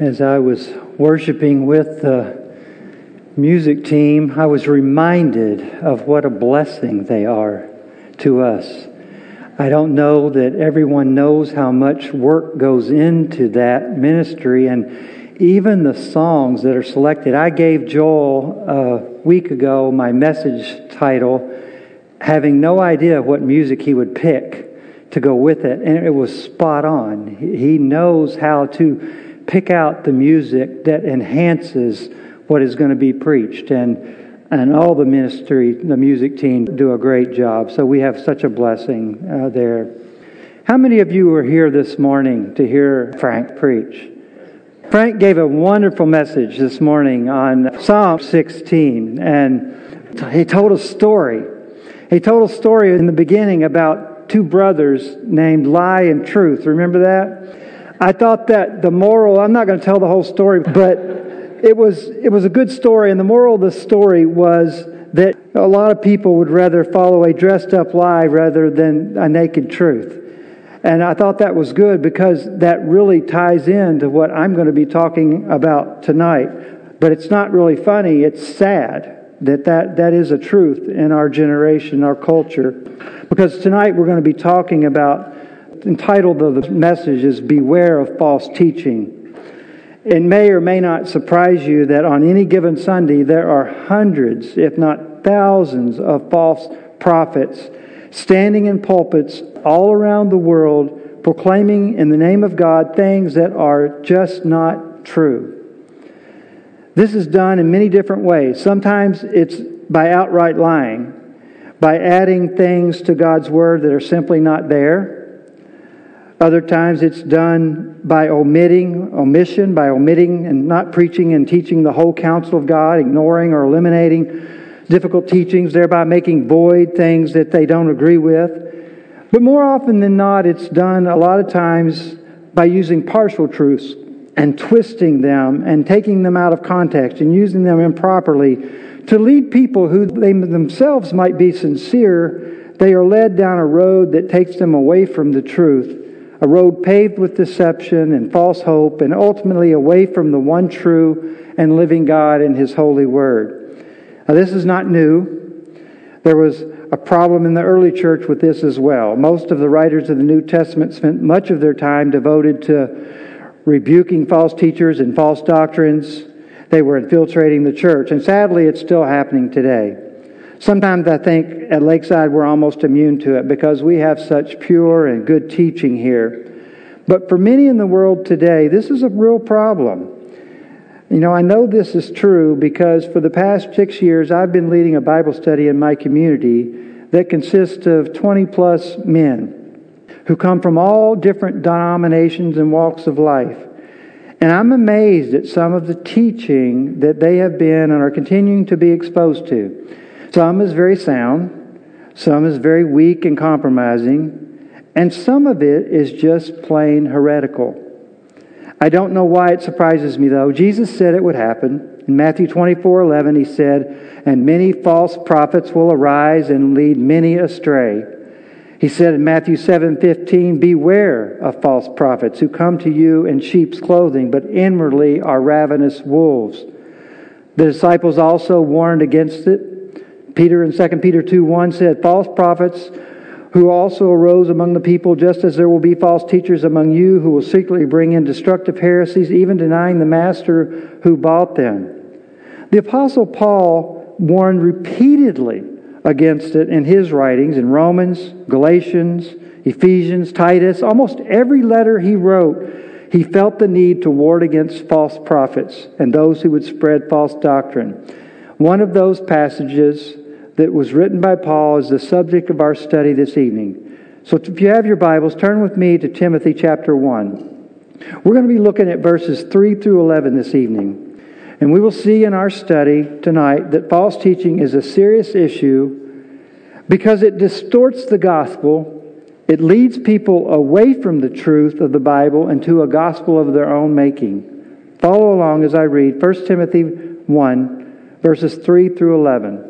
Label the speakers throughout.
Speaker 1: As I was worshiping with the music team, I was reminded of what a blessing they are to us. I don't know that everyone knows how much work goes into that ministry and even the songs that are selected. I gave Joel a week ago my message title, having no idea what music he would pick to go with it, and it was spot on. He knows how to pick out the music that enhances what is going to be preached. And, and all the ministry, the music team do a great job. So we have such a blessing uh, there. How many of you were here this morning to hear Frank preach? Frank gave a wonderful message this morning on Psalm 16, and he told a story. He told a story in the beginning about two brothers named Lie and Truth. Remember that? I thought that the moral, I'm not going to tell the whole story, but it was, it was a good story. And the moral of the story was that a lot of people would rather follow a dressed up lie rather than a naked truth. And I thought that was good because that really ties into what I'm going to be talking about tonight. But it's not really funny, it's sad that that, that is a truth in our generation, our culture. Because tonight we're going to be talking about entitled of the message is Beware of False Teaching. It may or may not surprise you that on any given Sunday there are hundreds, if not thousands, of false prophets standing in pulpits all around the world proclaiming in the name of God things that are just not true. This is done in many different ways. Sometimes it's by outright lying, by adding things to God's Word that are simply not there other times it's done by omitting, omission, by omitting and not preaching and teaching the whole counsel of God, ignoring or eliminating difficult teachings, thereby making void things that they don't agree with. But more often than not, it's done a lot of times by using partial truths and twisting them and taking them out of context and using them improperly to lead people who they themselves might be sincere. They are led down a road that takes them away from the truth a road paved with deception and false hope, and ultimately away from the one true and living God and His holy word. Now, this is not new. There was a problem in the early church with this as well. Most of the writers of the New Testament spent much of their time devoted to rebuking false teachers and false doctrines. They were infiltrating the church, and sadly, it's still happening today. Sometimes I think at Lakeside we're almost immune to it because we have such pure and good teaching here. But for many in the world today, this is a real problem. You know, I know this is true because for the past six years I've been leading a Bible study in my community that consists of 20 plus men who come from all different denominations and walks of life. And I'm amazed at some of the teaching that they have been and are continuing to be exposed to. Some is very sound, some is very weak and compromising, and some of it is just plain heretical. I don't know why it surprises me though. Jesus said it would happen. In Matthew 24 11, he said, And many false prophets will arise and lead many astray. He said in Matthew 7:15, "Beware of false prophets who come to you in sheep's clothing, but inwardly are ravenous wolves." The disciples also warned against it Peter in 2 Peter 2 1 said, False prophets who also arose among the people, just as there will be false teachers among you who will secretly bring in destructive heresies, even denying the master who bought them. The Apostle Paul warned repeatedly against it in his writings in Romans, Galatians, Ephesians, Titus, almost every letter he wrote. He felt the need to ward against false prophets and those who would spread false doctrine. One of those passages that was written by Paul is the subject of our study this evening. So if you have your Bibles, turn with me to Timothy chapter 1. We're going to be looking at verses 3 through 11 this evening. And we will see in our study tonight that false teaching is a serious issue because it distorts the gospel. It leads people away from the truth of the Bible and to a gospel of their own making. Follow along as I read 1 Timothy 1, verses 3 through 11.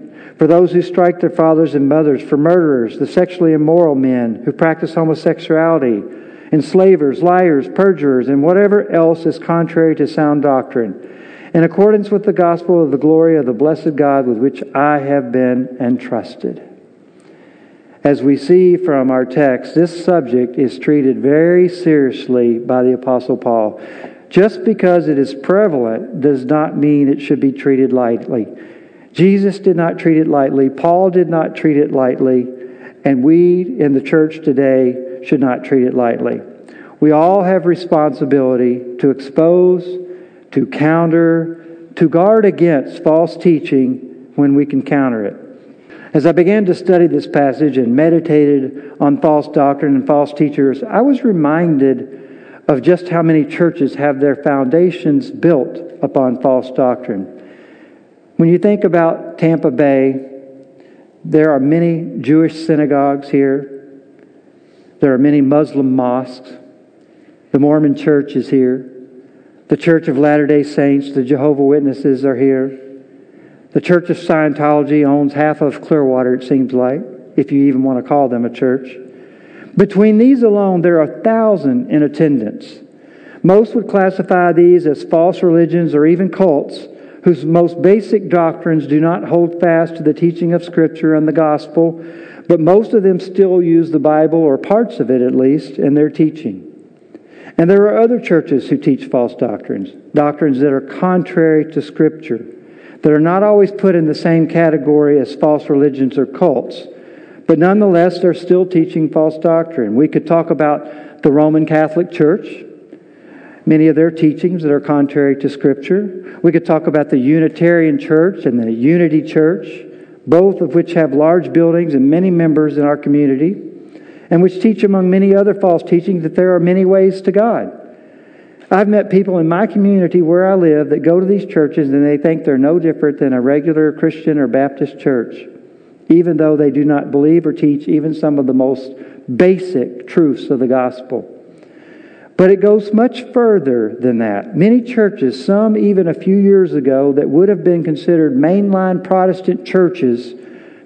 Speaker 1: for those who strike their fathers and mothers, for murderers, the sexually immoral men who practice homosexuality, enslavers, liars, perjurers, and whatever else is contrary to sound doctrine, in accordance with the gospel of the glory of the blessed God with which I have been entrusted. As we see from our text, this subject is treated very seriously by the Apostle Paul. Just because it is prevalent does not mean it should be treated lightly. Jesus did not treat it lightly. Paul did not treat it lightly. And we in the church today should not treat it lightly. We all have responsibility to expose, to counter, to guard against false teaching when we can counter it. As I began to study this passage and meditated on false doctrine and false teachers, I was reminded of just how many churches have their foundations built upon false doctrine. When you think about Tampa Bay, there are many Jewish synagogues here. There are many Muslim mosques. The Mormon church is here. The Church of Latter day Saints, the Jehovah Witnesses are here. The Church of Scientology owns half of Clearwater, it seems like, if you even want to call them a church. Between these alone, there are a thousand in attendance. Most would classify these as false religions or even cults whose most basic doctrines do not hold fast to the teaching of Scripture and the gospel, but most of them still use the Bible, or parts of it at least, in their teaching. And there are other churches who teach false doctrines, doctrines that are contrary to Scripture, that are not always put in the same category as false religions or cults, but nonetheless they're still teaching false doctrine. We could talk about the Roman Catholic Church, many of their teachings that are contrary to Scripture. We could talk about the Unitarian Church and the Unity Church, both of which have large buildings and many members in our community, and which teach, among many other false teachings, that there are many ways to God. I've met people in my community where I live that go to these churches and they think they're no different than a regular Christian or Baptist church, even though they do not believe or teach even some of the most basic truths of the gospel. But it goes much further than that. Many churches, some even a few years ago, that would have been considered mainline Protestant churches,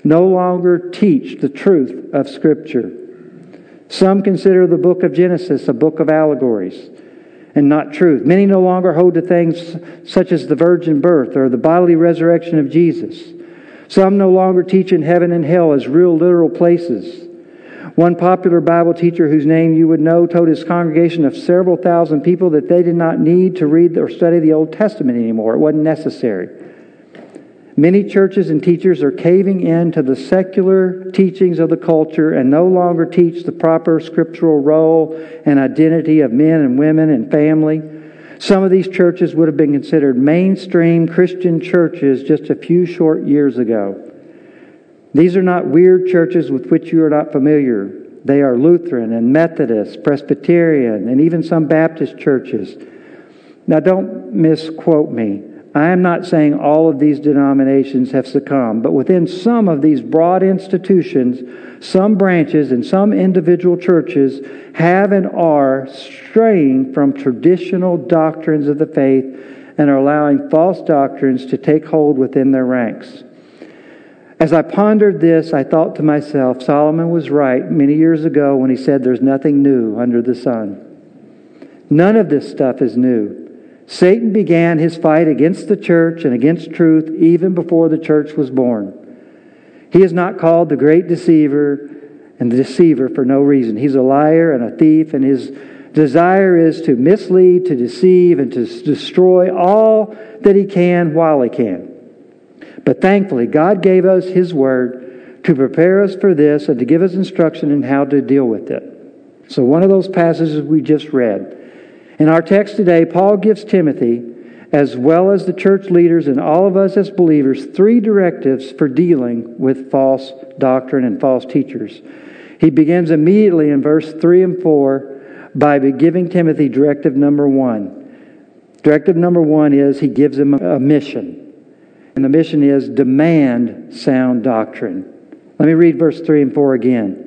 Speaker 1: no longer teach the truth of Scripture. Some consider the book of Genesis a book of allegories and not truth. Many no longer hold to things such as the virgin birth or the bodily resurrection of Jesus. Some no longer teach in heaven and hell as real literal places. One popular Bible teacher, whose name you would know, told his congregation of several thousand people that they did not need to read or study the Old Testament anymore. It wasn't necessary. Many churches and teachers are caving in to the secular teachings of the culture and no longer teach the proper scriptural role and identity of men and women and family. Some of these churches would have been considered mainstream Christian churches just a few short years ago. These are not weird churches with which you are not familiar. They are Lutheran and Methodist, Presbyterian, and even some Baptist churches. Now, don't misquote me. I am not saying all of these denominations have succumbed, but within some of these broad institutions, some branches and some individual churches have and are straying from traditional doctrines of the faith and are allowing false doctrines to take hold within their ranks. As I pondered this, I thought to myself, Solomon was right many years ago when he said there's nothing new under the sun. None of this stuff is new. Satan began his fight against the church and against truth even before the church was born. He is not called the great deceiver and the deceiver for no reason. He's a liar and a thief, and his Desire is to mislead, to deceive, and to destroy all that he can while he can. But thankfully, God gave us his word to prepare us for this and to give us instruction in how to deal with it. So, one of those passages we just read. In our text today, Paul gives Timothy, as well as the church leaders and all of us as believers, three directives for dealing with false doctrine and false teachers. He begins immediately in verse 3 and 4 by giving Timothy directive number one. Directive number one is he gives him a mission. And the mission is demand sound doctrine. Let me read verse 3 and 4 again.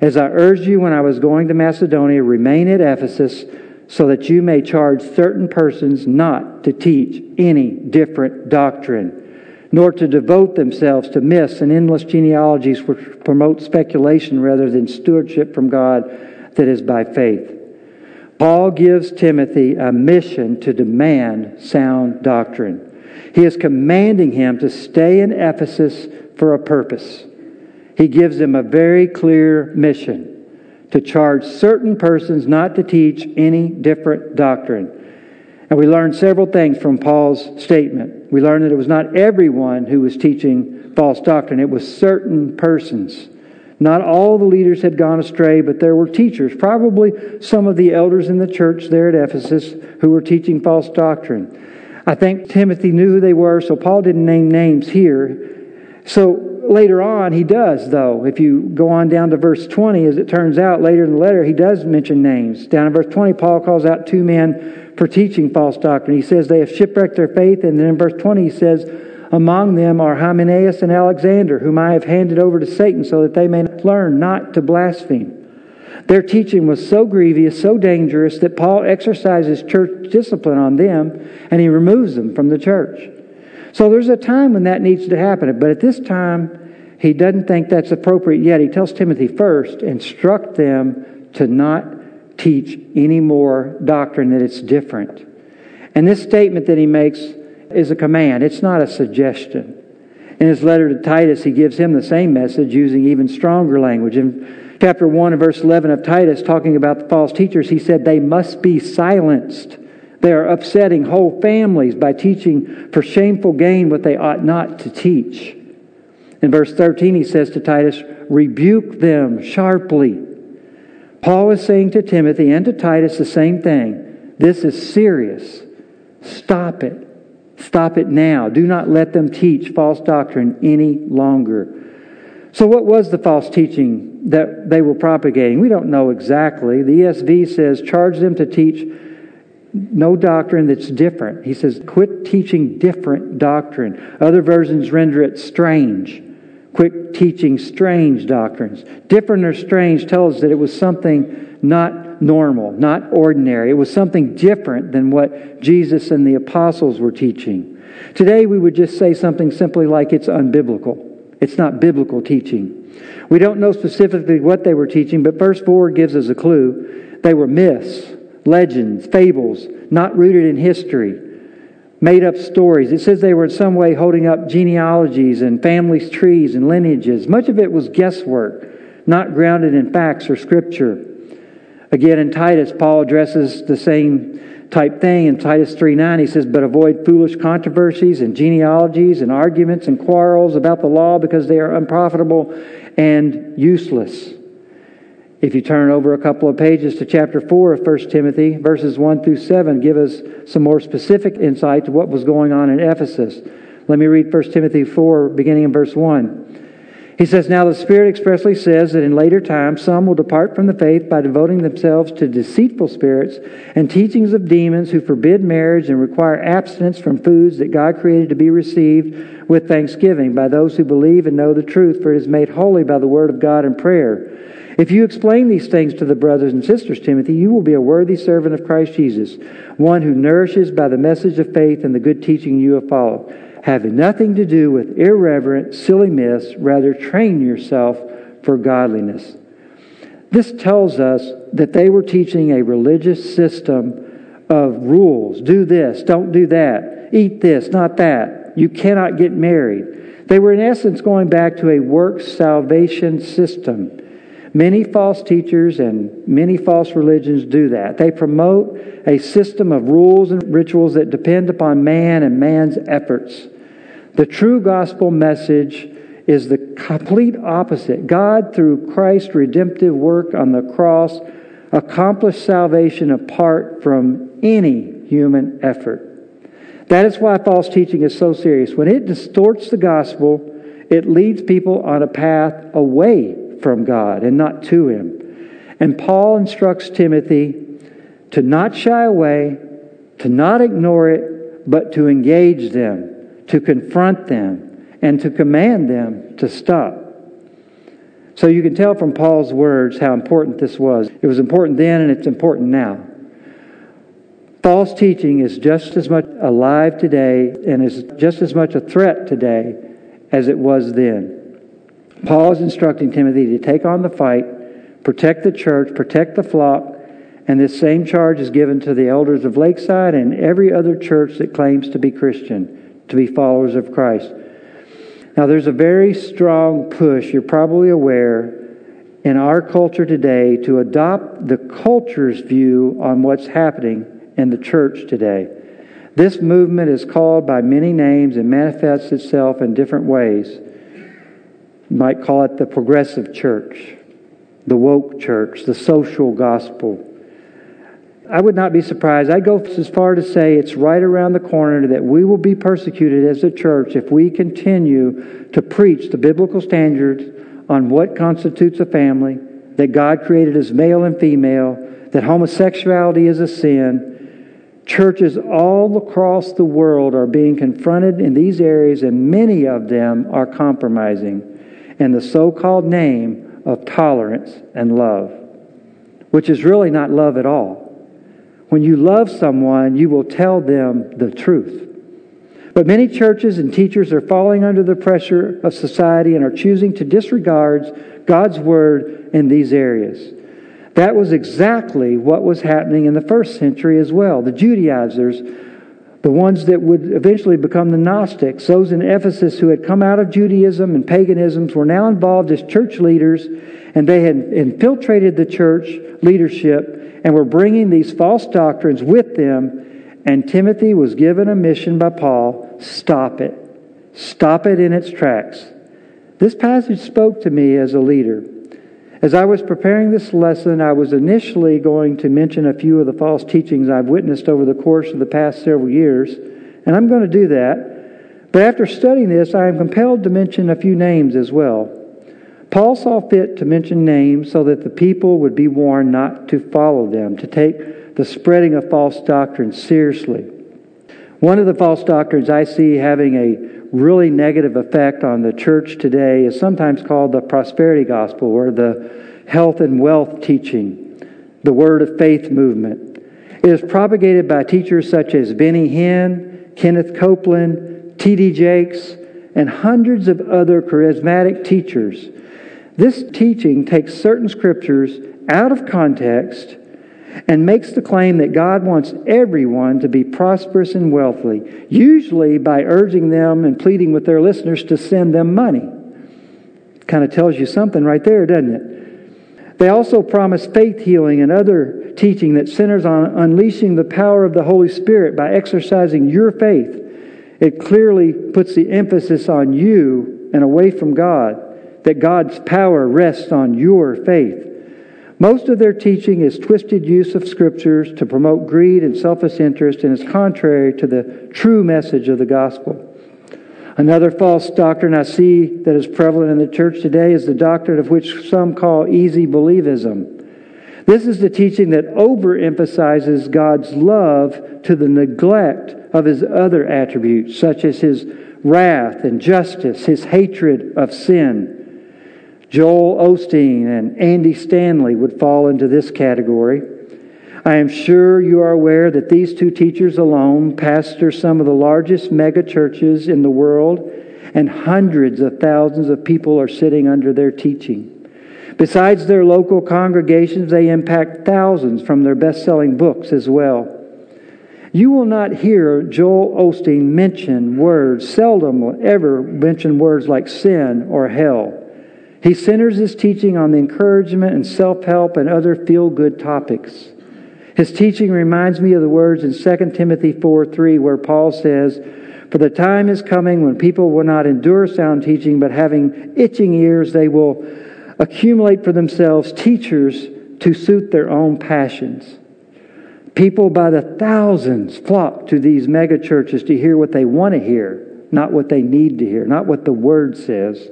Speaker 1: As I urged you when I was going to Macedonia, remain at Ephesus so that you may charge certain persons not to teach any different doctrine, nor to devote themselves to myths and endless genealogies which promote speculation rather than stewardship from God that is by faith. Paul gives Timothy a mission to demand sound doctrine. He is commanding him to stay in Ephesus for a purpose. He gives him a very clear mission to charge certain persons not to teach any different doctrine. And we learn several things from Paul's statement. We learn that it was not everyone who was teaching false doctrine, it was certain persons. Not all the leaders had gone astray, but there were teachers, probably some of the elders in the church there at Ephesus, who were teaching false doctrine. I think Timothy knew who they were, so Paul didn't name names here. So later on, he does, though. If you go on down to verse 20, as it turns out later in the letter, he does mention names. Down in verse 20, Paul calls out two men for teaching false doctrine. He says they have shipwrecked their faith, and then in verse 20, he says, among them are Hymenaeus and Alexander, whom I have handed over to Satan so that they may learn not to blaspheme. Their teaching was so grievous, so dangerous, that Paul exercises church discipline on them and he removes them from the church. So there's a time when that needs to happen, but at this time, he doesn't think that's appropriate yet. He tells Timothy first, instruct them to not teach any more doctrine that it's different. And this statement that he makes is a command, it's not a suggestion. In his letter to Titus, he gives him the same message using even stronger language. Chapter 1 and verse 11 of Titus, talking about the false teachers, he said, They must be silenced. They are upsetting whole families by teaching for shameful gain what they ought not to teach. In verse 13, he says to Titus, Rebuke them sharply. Paul is saying to Timothy and to Titus the same thing. This is serious. Stop it. Stop it now. Do not let them teach false doctrine any longer. So, what was the false teaching that they were propagating? We don't know exactly. The ESV says, charge them to teach no doctrine that's different. He says, quit teaching different doctrine. Other versions render it strange. Quit teaching strange doctrines. Different or strange tells that it was something not normal, not ordinary. It was something different than what Jesus and the apostles were teaching. Today, we would just say something simply like it's unbiblical. It's not biblical teaching. We don't know specifically what they were teaching, but verse 4 gives us a clue. They were myths, legends, fables, not rooted in history, made up stories. It says they were in some way holding up genealogies and families' trees and lineages. Much of it was guesswork, not grounded in facts or scripture. Again, in Titus, Paul addresses the same type thing in Titus 3 9. He says, But avoid foolish controversies and genealogies and arguments and quarrels about the law because they are unprofitable and useless. If you turn over a couple of pages to chapter 4 of 1 Timothy, verses 1 through 7 give us some more specific insight to what was going on in Ephesus. Let me read 1 Timothy 4, beginning in verse 1. He says, Now the Spirit expressly says that in later times some will depart from the faith by devoting themselves to deceitful spirits and teachings of demons who forbid marriage and require abstinence from foods that God created to be received with thanksgiving by those who believe and know the truth, for it is made holy by the word of God and prayer. If you explain these things to the brothers and sisters, Timothy, you will be a worthy servant of Christ Jesus, one who nourishes by the message of faith and the good teaching you have followed having nothing to do with irreverent, silly myths. Rather, train yourself for godliness. This tells us that they were teaching a religious system of rules. Do this, don't do that. Eat this, not that. You cannot get married. They were, in essence, going back to a works salvation system. Many false teachers and many false religions do that. They promote a system of rules and rituals that depend upon man and man's efforts. The true gospel message is the complete opposite. God, through Christ's redemptive work on the cross, accomplished salvation apart from any human effort. That is why false teaching is so serious. When it distorts the gospel, it leads people on a path away from God and not to Him. And Paul instructs Timothy to not shy away, to not ignore it, but to engage them, to confront them, and to command them to stop. So you can tell from Paul's words how important this was. It was important then and it's important now. False teaching is just as much alive today and is just as much a threat today as it was then. Paul is instructing Timothy to take on the fight, protect the church, protect the flock, and this same charge is given to the elders of Lakeside and every other church that claims to be Christian, to be followers of Christ. Now, there's a very strong push, you're probably aware, in our culture today to adopt the culture's view on what's happening in the church today. This movement is called by many names and manifests itself in different ways. You might call it the progressive church, the woke church, the social gospel. I would not be surprised. I go as far to say it's right around the corner that we will be persecuted as a church if we continue to preach the biblical standards on what constitutes a family, that God created as male and female, that homosexuality is a sin. Churches all across the world are being confronted in these areas, and many of them are compromising in the so called name of tolerance and love, which is really not love at all. When you love someone, you will tell them the truth. But many churches and teachers are falling under the pressure of society and are choosing to disregard God's word in these areas. That was exactly what was happening in the first century as well. The Judaizers the ones that would eventually become the Gnostics, those in Ephesus who had come out of Judaism and paganism, were now involved as church leaders, and they had infiltrated the church leadership and were bringing these false doctrines with them. And Timothy was given a mission by Paul stop it. Stop it in its tracks. This passage spoke to me as a leader. As I was preparing this lesson, I was initially going to mention a few of the false teachings I've witnessed over the course of the past several years, and I'm going to do that. But after studying this, I am compelled to mention a few names as well. Paul saw fit to mention names so that the people would be warned not to follow them, to take the spreading of false doctrine seriously. One of the false doctrines I see having a really negative effect on the church today is sometimes called the prosperity gospel or the health and wealth teaching, the word of faith movement. It is propagated by teachers such as Benny Hinn, Kenneth Copeland, T.D. Jakes, and hundreds of other charismatic teachers. This teaching takes certain scriptures out of context and makes the claim that God wants everyone to be prosperous and wealthy, usually by urging them and pleading with their listeners to send them money. Kind of tells you something right there, doesn't it? They also promise faith healing and other teaching that centers on unleashing the power of the Holy Spirit by exercising your faith. It clearly puts the emphasis on you and away from God, that God's power rests on your faith. Most of their teaching is twisted use of scriptures to promote greed and selfish interest and is contrary to the true message of the gospel. Another false doctrine I see that is prevalent in the church today is the doctrine of which some call easy believism. This is the teaching that overemphasizes God's love to the neglect of his other attributes, such as his wrath and justice, his hatred of sin. Joel Osteen and Andy Stanley would fall into this category. I am sure you are aware that these two teachers alone pastor some of the largest mega churches in the world, and hundreds of thousands of people are sitting under their teaching. Besides their local congregations, they impact thousands from their best selling books as well. You will not hear Joel Osteen mention words, seldom ever mention words like sin or hell. He centers his teaching on the encouragement and self help and other feel good topics. His teaching reminds me of the words in 2 Timothy 4 3, where Paul says, For the time is coming when people will not endure sound teaching, but having itching ears, they will accumulate for themselves teachers to suit their own passions. People by the thousands flock to these mega churches to hear what they want to hear, not what they need to hear, not what the Word says.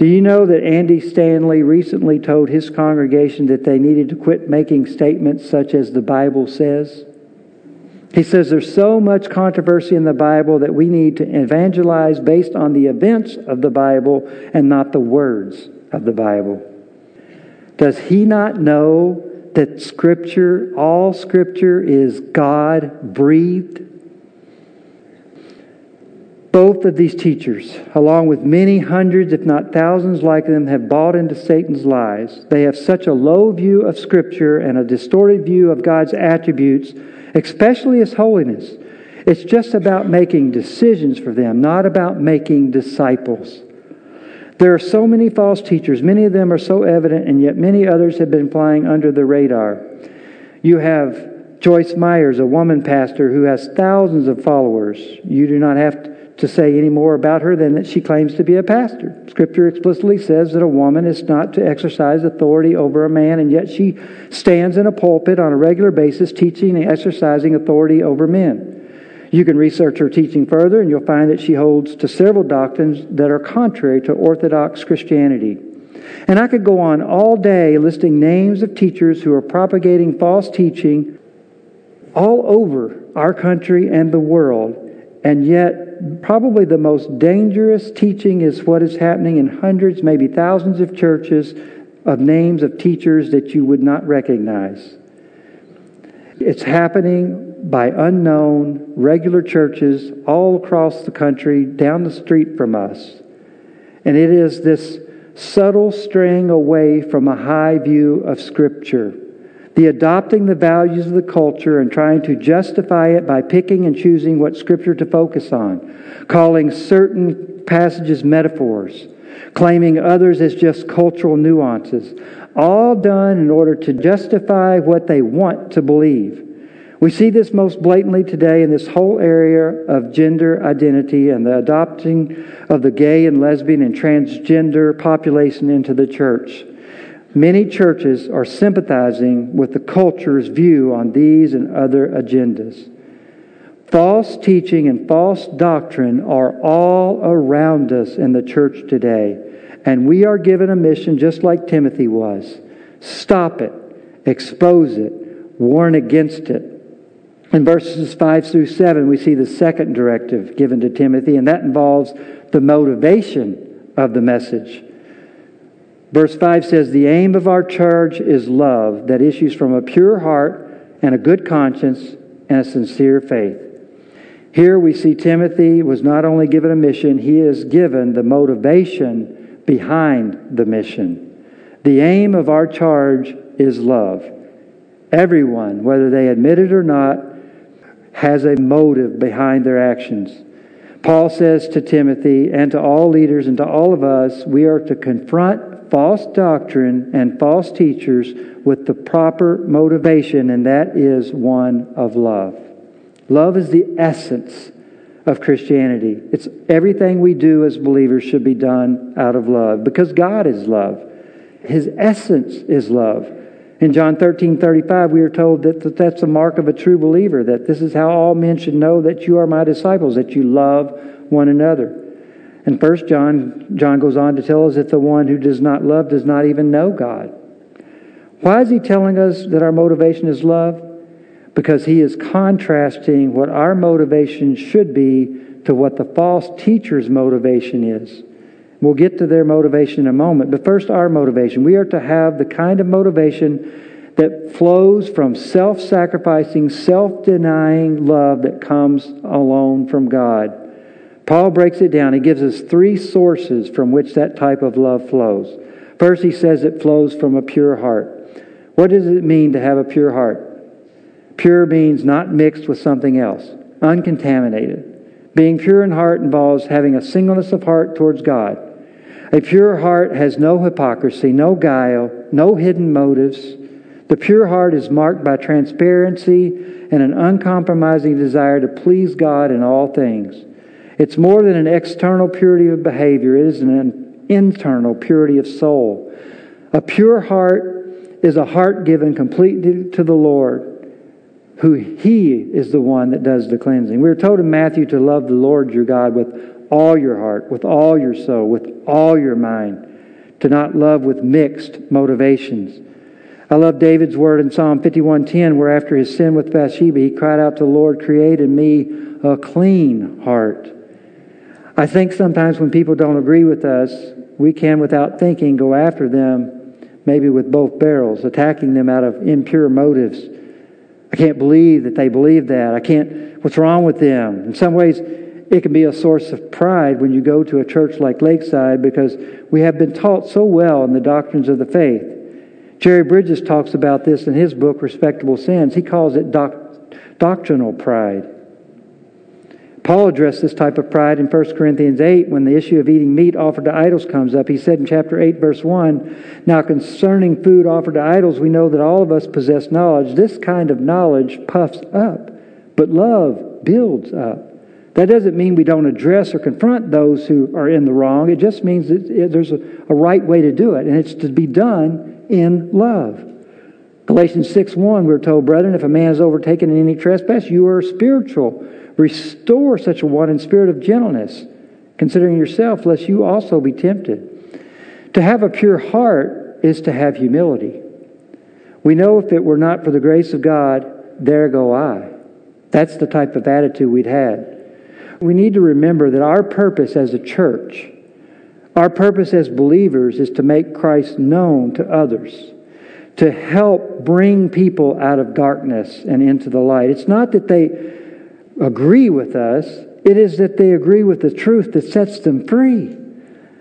Speaker 1: Do you know that Andy Stanley recently told his congregation that they needed to quit making statements such as the Bible says? He says there's so much controversy in the Bible that we need to evangelize based on the events of the Bible and not the words of the Bible. Does he not know that Scripture, all Scripture, is God breathed? Both of these teachers, along with many hundreds, if not thousands like them, have bought into Satan's lies. They have such a low view of Scripture and a distorted view of God's attributes, especially His holiness. It's just about making decisions for them, not about making disciples. There are so many false teachers. Many of them are so evident, and yet many others have been flying under the radar. You have Joyce Myers, a woman pastor who has thousands of followers. You do not have to say any more about her than that she claims to be a pastor. Scripture explicitly says that a woman is not to exercise authority over a man, and yet she stands in a pulpit on a regular basis teaching and exercising authority over men. You can research her teaching further, and you'll find that she holds to several doctrines that are contrary to Orthodox Christianity. And I could go on all day listing names of teachers who are propagating false teaching all over our country and the world, and yet probably the most dangerous teaching is what is happening in hundreds, maybe thousands of churches of names of teachers that you would not recognize. It's happening by unknown, regular churches all across the country, down the street from us. And it is this subtle straying away from a high view of Scripture the adopting the values of the culture and trying to justify it by picking and choosing what scripture to focus on, calling certain passages metaphors, claiming others as just cultural nuances, all done in order to justify what they want to believe. We see this most blatantly today in this whole area of gender identity and the adopting of the gay and lesbian and transgender population into the church. Many churches are sympathizing with the culture's view on these and other agendas. False teaching and false doctrine are all around us in the church today, and we are given a mission just like Timothy was. Stop it, expose it, warn against it. In verses 5 through 7, we see the second directive given to Timothy, and that involves the motivation of the message. Verse 5 says, The aim of our charge is love that issues from a pure heart and a good conscience and a sincere faith. Here we see Timothy was not only given a mission, he is given the motivation behind the mission. The aim of our charge is love. Everyone, whether they admit it or not, has a motive behind their actions. Paul says to Timothy and to all leaders and to all of us, we are to confront false doctrine and false teachers with the proper motivation, and that is one of love. Love is the essence of Christianity. It's everything we do as believers should be done out of love because God is love. His essence is love. In John 13, 35, we are told that that's the mark of a true believer, that this is how all men should know that you are my disciples, that you love one another. And first John, John goes on to tell us that the one who does not love does not even know God. Why is he telling us that our motivation is love? Because he is contrasting what our motivation should be to what the false teacher's motivation is. We'll get to their motivation in a moment, but first our motivation. We are to have the kind of motivation that flows from self sacrificing, self denying love that comes alone from God. Paul breaks it down. He gives us three sources from which that type of love flows. First, he says it flows from a pure heart. What does it mean to have a pure heart? Pure means not mixed with something else, uncontaminated. Being pure in heart involves having a singleness of heart towards God. A pure heart has no hypocrisy, no guile, no hidden motives. The pure heart is marked by transparency and an uncompromising desire to please God in all things. It's more than an external purity of behavior, it is an internal purity of soul. A pure heart is a heart given completely to the Lord, who He is the one that does the cleansing. We are told in Matthew to love the Lord your God with all your heart, with all your soul, with all your mind, to not love with mixed motivations. I love David's word in Psalm 51:10 where after his sin with Bathsheba he cried out to the Lord, "Create in me a clean heart." I think sometimes when people don't agree with us, we can without thinking go after them maybe with both barrels, attacking them out of impure motives. I can't believe that they believe that. I can't what's wrong with them? In some ways it can be a source of pride when you go to a church like Lakeside because we have been taught so well in the doctrines of the faith. Jerry Bridges talks about this in his book, Respectable Sins. He calls it doc- doctrinal pride. Paul addressed this type of pride in 1 Corinthians 8 when the issue of eating meat offered to idols comes up. He said in chapter 8, verse 1 Now concerning food offered to idols, we know that all of us possess knowledge. This kind of knowledge puffs up, but love builds up. That doesn't mean we don't address or confront those who are in the wrong. It just means that there's a, right way to do it, and it's to be done in love. Galatians 6 1, we're told, Brethren, if a man is overtaken in any trespass, you are spiritual. Restore such a one in spirit of gentleness, considering yourself, lest you also be tempted. To have a pure heart is to have humility. We know if it were not for the grace of God, there go I. That's the type of attitude we'd had. We need to remember that our purpose as a church, our purpose as believers, is to make Christ known to others, to help bring people out of darkness and into the light. It's not that they agree with us, it is that they agree with the truth that sets them free,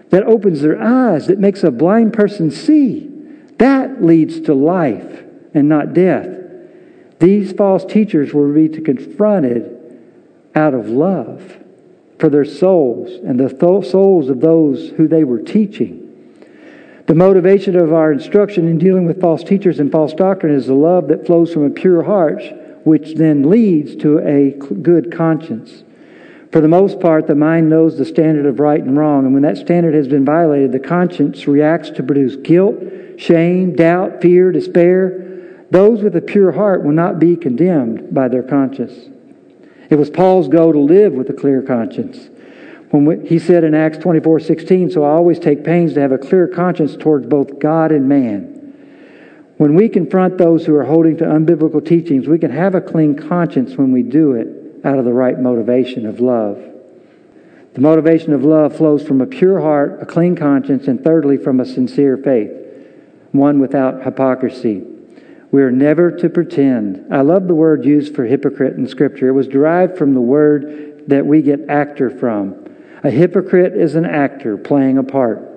Speaker 1: that opens their eyes, that makes a blind person see. That leads to life and not death. These false teachers will be confronted out of love for their souls and the th- souls of those who they were teaching. The motivation of our instruction in dealing with false teachers and false doctrine is the love that flows from a pure heart, which then leads to a good conscience. For the most part, the mind knows the standard of right and wrong, and when that standard has been violated, the conscience reacts to produce guilt, shame, doubt, fear, despair. Those with a pure heart will not be condemned by their conscience. It was Paul's goal to live with a clear conscience. When we, he said in Acts 24 16, so I always take pains to have a clear conscience towards both God and man. When we confront those who are holding to unbiblical teachings, we can have a clean conscience when we do it out of the right motivation of love. The motivation of love flows from a pure heart, a clean conscience, and thirdly, from a sincere faith, one without hypocrisy. We are never to pretend. I love the word used for hypocrite in Scripture. It was derived from the word that we get actor from. A hypocrite is an actor playing a part.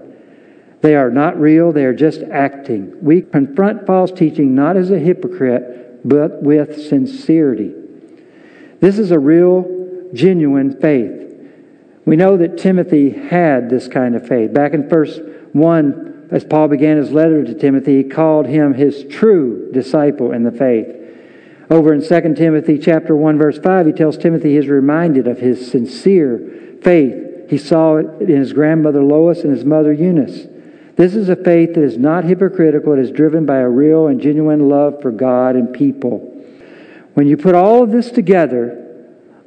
Speaker 1: They are not real, they are just acting. We confront false teaching not as a hypocrite, but with sincerity. This is a real, genuine faith. We know that Timothy had this kind of faith. Back in verse 1, as Paul began his letter to Timothy, he called him his true disciple in the faith. Over in 2 Timothy chapter 1 verse 5, he tells Timothy he's reminded of his sincere faith. He saw it in his grandmother Lois and his mother Eunice. This is a faith that is not hypocritical. It is driven by a real and genuine love for God and people. When you put all of this together,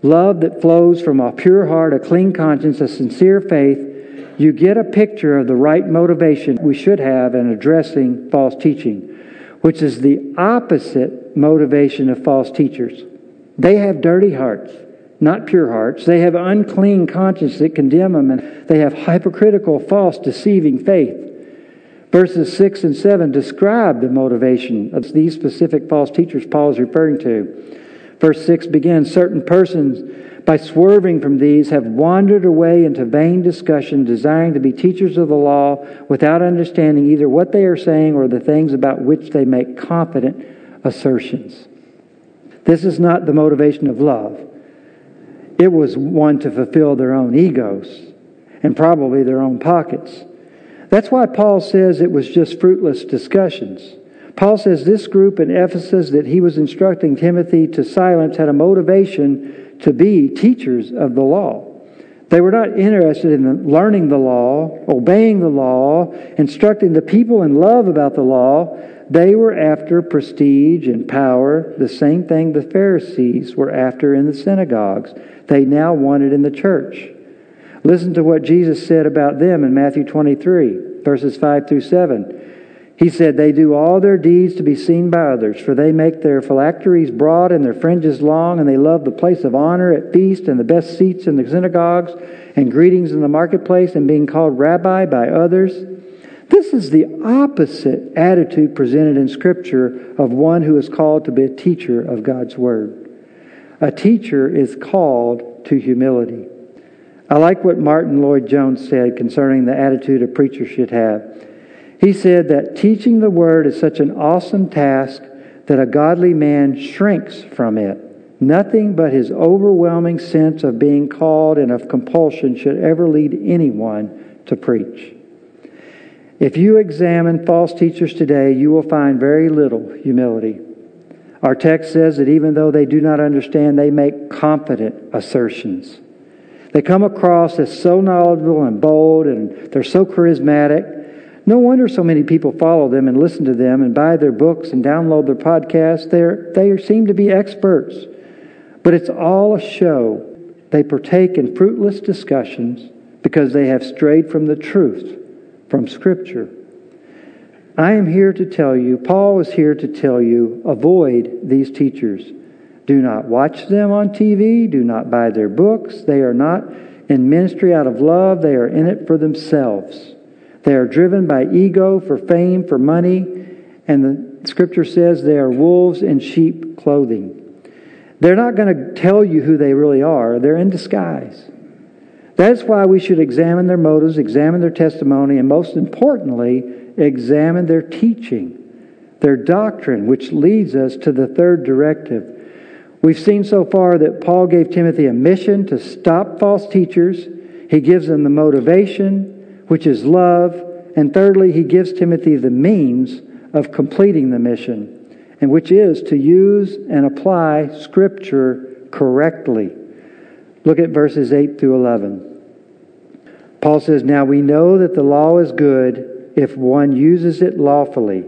Speaker 1: love that flows from a pure heart, a clean conscience, a sincere faith, you get a picture of the right motivation we should have in addressing false teaching, which is the opposite motivation of false teachers. They have dirty hearts, not pure hearts. They have unclean conscience that condemn them, and they have hypocritical, false, deceiving faith. Verses 6 and 7 describe the motivation of these specific false teachers Paul is referring to. Verse 6 begins Certain persons by swerving from these, have wandered away into vain discussion, desiring to be teachers of the law without understanding either what they are saying or the things about which they make confident assertions. This is not the motivation of love. It was one to fulfill their own egos and probably their own pockets. That's why Paul says it was just fruitless discussions. Paul says this group in Ephesus that he was instructing Timothy to silence had a motivation to be teachers of the law. They were not interested in learning the law, obeying the law, instructing the people in love about the law. They were after prestige and power, the same thing the Pharisees were after in the synagogues. They now wanted in the church. Listen to what Jesus said about them in Matthew 23, verses 5 through 7. He said, They do all their deeds to be seen by others, for they make their phylacteries broad and their fringes long, and they love the place of honor at feast and the best seats in the synagogues and greetings in the marketplace and being called rabbi by others. This is the opposite attitude presented in Scripture of one who is called to be a teacher of God's Word. A teacher is called to humility. I like what Martyn Lloyd-Jones said concerning the attitude a preacher should have. He said that teaching the word is such an awesome task that a godly man shrinks from it. Nothing but his overwhelming sense of being called and of compulsion should ever lead anyone to preach. If you examine false teachers today, you will find very little humility. Our text says that even though they do not understand, they make confident assertions. They come across as so knowledgeable and bold, and they're so charismatic no wonder so many people follow them and listen to them and buy their books and download their podcasts. They're, they seem to be experts. But it's all a show. They partake in fruitless discussions because they have strayed from the truth, from Scripture. I am here to tell you, Paul is here to tell you, avoid these teachers. Do not watch them on TV. Do not buy their books. They are not in ministry out of love, they are in it for themselves. They are driven by ego, for fame, for money, and the scripture says they are wolves in sheep clothing. They're not going to tell you who they really are, they're in disguise. That's why we should examine their motives, examine their testimony, and most importantly, examine their teaching, their doctrine, which leads us to the third directive. We've seen so far that Paul gave Timothy a mission to stop false teachers. He gives him the motivation, which is love. And thirdly, he gives Timothy the means of completing the mission, and which is to use and apply Scripture correctly. Look at verses 8 through 11. Paul says, Now we know that the law is good if one uses it lawfully,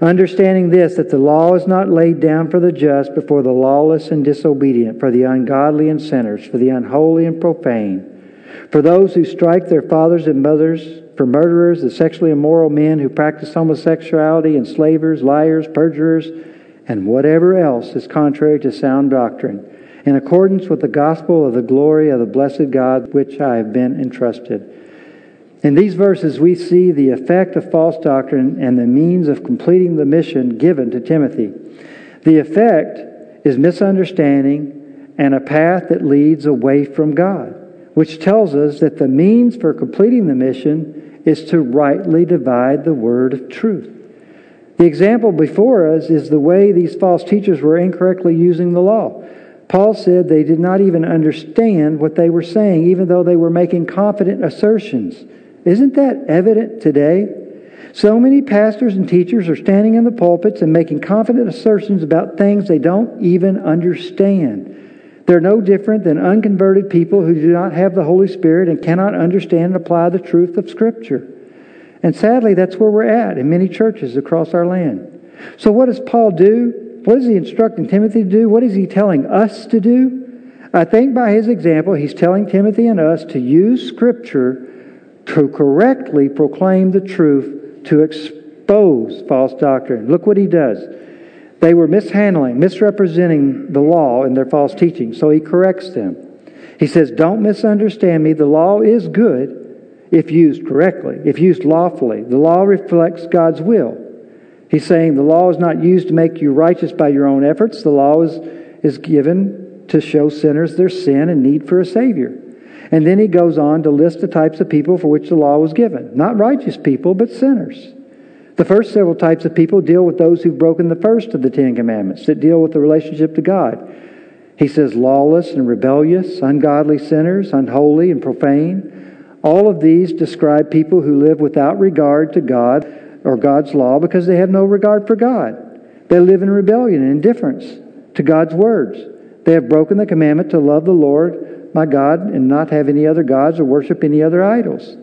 Speaker 1: understanding this, that the law is not laid down for the just, but for the lawless and disobedient, for the ungodly and sinners, for the unholy and profane for those who strike their fathers and mothers, for murderers, the sexually immoral men who practice homosexuality, enslavers, liars, perjurers, and whatever else is contrary to sound doctrine, in accordance with the gospel of the glory of the blessed God which I have been entrusted. In these verses, we see the effect of false doctrine and the means of completing the mission given to Timothy. The effect is misunderstanding and a path that leads away from God which tells us that the means for completing the mission is to rightly divide the word of truth. The example before us is the way these false teachers were incorrectly using the law. Paul said they did not even understand what they were saying, even though they were making confident assertions. Isn't that evident today? So many pastors and teachers are standing in the pulpits and making confident assertions about things they don't even understand. They're no different than unconverted people who do not have the Holy Spirit and cannot understand and apply the truth of Scripture. And sadly, that's where we're at in many churches across our land. So, what does Paul do? What is he instructing Timothy to do? What is he telling us to do? I think by his example, he's telling Timothy and us to use Scripture to correctly proclaim the truth, to expose false doctrine. Look what he does. They were mishandling, misrepresenting the law in their false teaching. So he corrects them. He says, Don't misunderstand me. The law is good if used correctly, if used lawfully. The law reflects God's will. He's saying the law is not used to make you righteous by your own efforts. The law is, is given to show sinners their sin and need for a Savior. And then he goes on to list the types of people for which the law was given. Not righteous people, but sinners. The first several types of people deal with those who've broken the first of the Ten Commandments, that deal with the relationship to God. He says lawless and rebellious, ungodly sinners, unholy and profane, All of these describe people who live without regard to God or God's law because they have no regard for God. They live in rebellion and indifference to God's words. They have broken the commandment to love the Lord my God and not have any other gods or worship any other idols.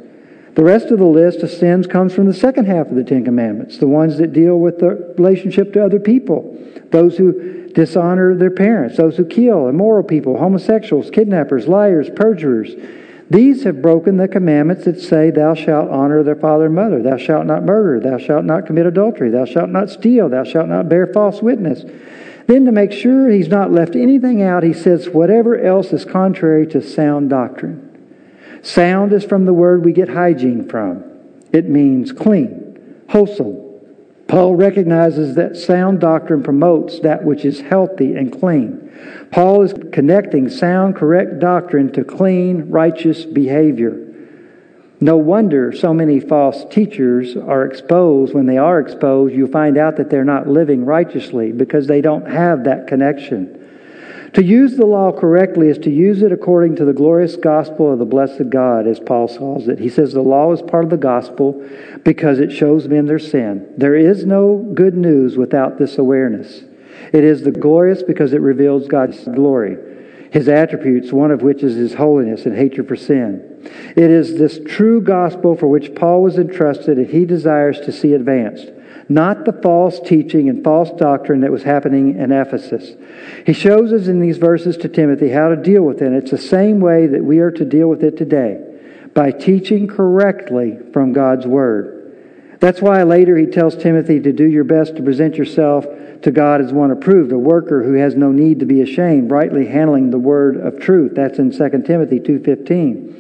Speaker 1: The rest of the list of sins comes from the second half of the Ten Commandments, the ones that deal with the relationship to other people, those who dishonor their parents, those who kill, immoral people, homosexuals, kidnappers, liars, perjurers. These have broken the commandments that say, Thou shalt honor thy father and mother, thou shalt not murder, thou shalt not commit adultery, thou shalt not steal, thou shalt not bear false witness. Then, to make sure he's not left anything out, he says, Whatever else is contrary to sound doctrine. Sound is from the word we get hygiene from. It means clean, wholesome. Paul recognizes that sound doctrine promotes that which is healthy and clean. Paul is connecting sound, correct doctrine to clean, righteous behavior. No wonder so many false teachers are exposed. When they are exposed, you find out that they're not living righteously because they don't have that connection. To use the law correctly is to use it according to the glorious gospel of the blessed God, as Paul calls it. He says the law is part of the gospel because it shows men their sin. There is no good news without this awareness. It is the glorious because it reveals God's glory, his attributes, one of which is his holiness and hatred for sin. It is this true gospel for which Paul was entrusted and he desires to see advanced not the false teaching and false doctrine that was happening in Ephesus. He shows us in these verses to Timothy how to deal with it. It's the same way that we are to deal with it today by teaching correctly from God's Word. That's why later he tells Timothy to do your best to present yourself to God as one approved, a worker who has no need to be ashamed, rightly handling the word of truth. That's in 2 Timothy 2:15.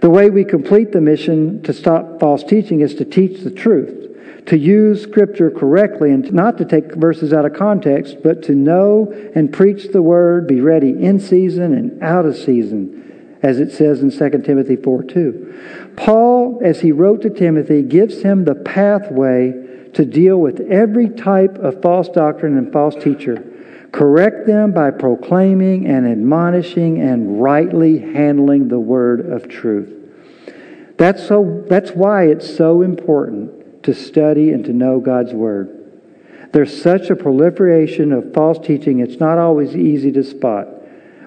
Speaker 1: The way we complete the mission to stop false teaching is to teach the truth to use Scripture correctly and not to take verses out of context, but to know and preach the Word, be ready in season and out of season, as it says in 2 Timothy 4 2. Paul, as he wrote to Timothy, gives him the pathway to deal with every type of false doctrine and false teacher. Correct them by proclaiming and admonishing and rightly handling the word of truth. That's so that's why it's so important to study and to know God's Word. There's such a proliferation of false teaching, it's not always easy to spot.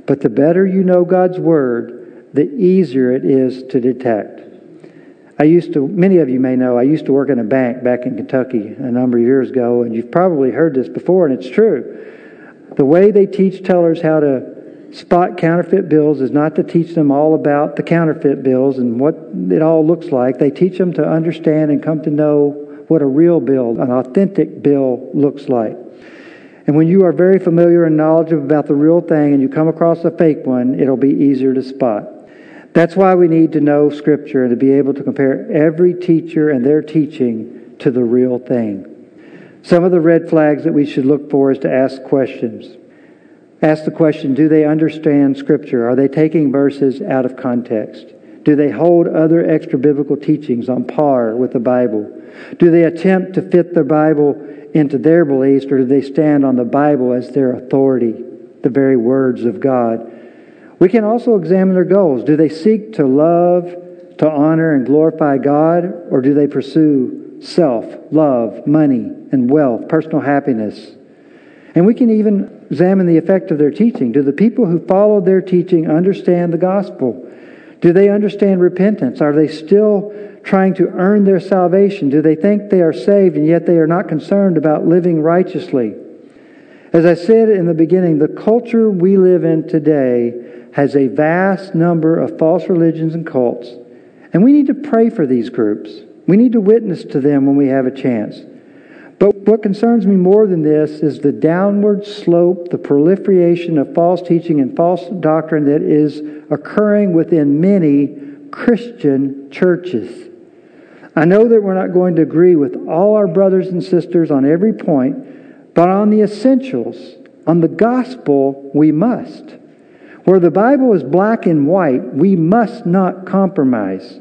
Speaker 1: But the better you know God's Word, the easier it is to detect. I used to, many of you may know, I used to work in a bank back in Kentucky a number of years ago, and you've probably heard this before, and it's true. The way they teach tellers how to spot counterfeit bills is not to teach them all about the counterfeit bills and what it all looks like. They teach them to understand and come to know what a real bill, an authentic bill, looks like. And when you are very familiar and knowledgeable about the real thing and you come across a fake one, it'll be easier to spot. That's why we need to know Scripture and to be able to compare every teacher and their teaching to the real thing. Some of the red flags that we should look for is to ask questions. Ask the question Do they understand Scripture? Are they taking verses out of context? Do they hold other extra biblical teachings on par with the Bible? Do they attempt to fit the Bible into their beliefs, or do they stand on the Bible as their authority, the very words of God? We can also examine their goals. Do they seek to love, to honor, and glorify God, or do they pursue self, love, money, and wealth, personal happiness? And we can even examine the effect of their teaching. Do the people who follow their teaching understand the gospel? Do they understand repentance? Are they still trying to earn their salvation? Do they think they are saved and yet they are not concerned about living righteously? As I said in the beginning, the culture we live in today has a vast number of false religions and cults, and we need to pray for these groups. We need to witness to them when we have a chance. But what concerns me more than this is the downward slope, the proliferation of false teaching and false doctrine that is occurring within many Christian churches. I know that we're not going to agree with all our brothers and sisters on every point, but on the essentials, on the gospel, we must. Where the Bible is black and white, we must not compromise.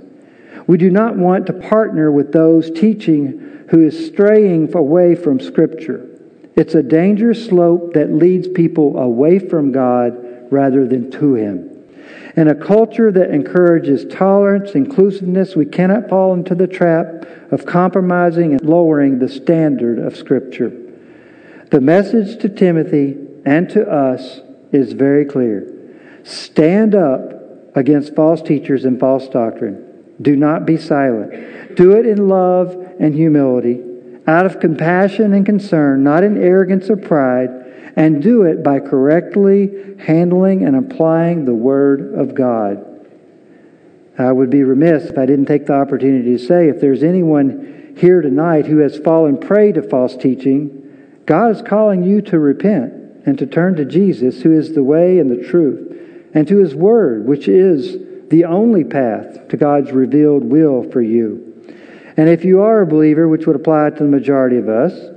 Speaker 1: We do not want to partner with those teaching who is straying away from Scripture. It's a dangerous slope that leads people away from God rather than to Him. In a culture that encourages tolerance, inclusiveness, we cannot fall into the trap of compromising and lowering the standard of Scripture. The message to Timothy and to us is very clear. Stand up against false teachers and false doctrine. Do not be silent. Do it in love and humility, out of compassion and concern, not in arrogance or pride and do it by correctly handling and applying the Word of God. I would be remiss if I didn't take the opportunity to say if there's anyone here tonight who has fallen prey to false teaching, God is calling you to repent and to turn to Jesus, who is the way and the truth, and to His Word, which is the only path to God's revealed will for you. And if you are a believer, which would apply to the majority of us,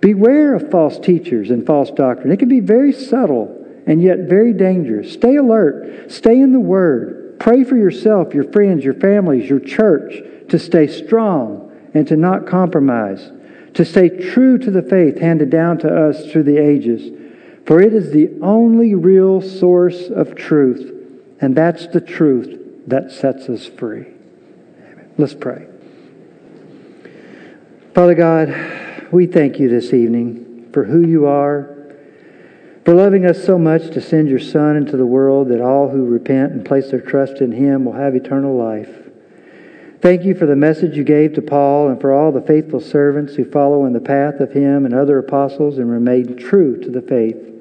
Speaker 1: Beware of false teachers and false doctrine. It can be very subtle and yet very dangerous. Stay alert. Stay in the Word. Pray for yourself, your friends, your families, your church to stay strong and to not compromise, to stay true to the faith handed down to us through the ages. For it is the only real source of truth, and that's the truth that sets us free. Let's pray. Father God, we thank you this evening for who you are, for loving us so much to send your Son into the world that all who repent and place their trust in him will have eternal life. Thank you for the message you gave to Paul and for all the faithful servants who follow in the path of him and other apostles and remain true to the faith.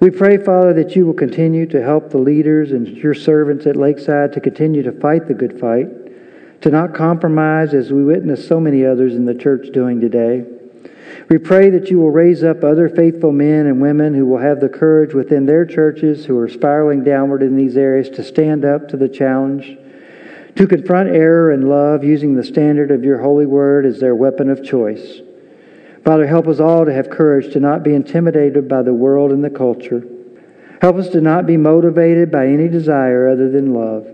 Speaker 1: We pray, Father, that you will continue to help the leaders and your servants at Lakeside to continue to fight the good fight to not compromise as we witness so many others in the church doing today. We pray that you will raise up other faithful men and women who will have the courage within their churches who are spiraling downward in these areas to stand up to the challenge, to confront error and love using the standard of your holy word as their weapon of choice. Father, help us all to have courage to not be intimidated by the world and the culture. Help us to not be motivated by any desire other than love.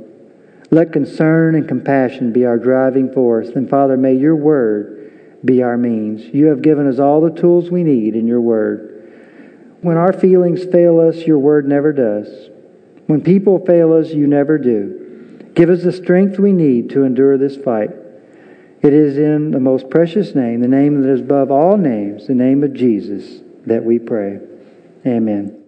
Speaker 1: Let concern and compassion be our driving force. And Father, may your word be our means. You have given us all the tools we need in your word. When our feelings fail us, your word never does. When people fail us, you never do. Give us the strength we need to endure this fight. It is in the most precious name, the name that is above all names, the name of Jesus, that we pray. Amen.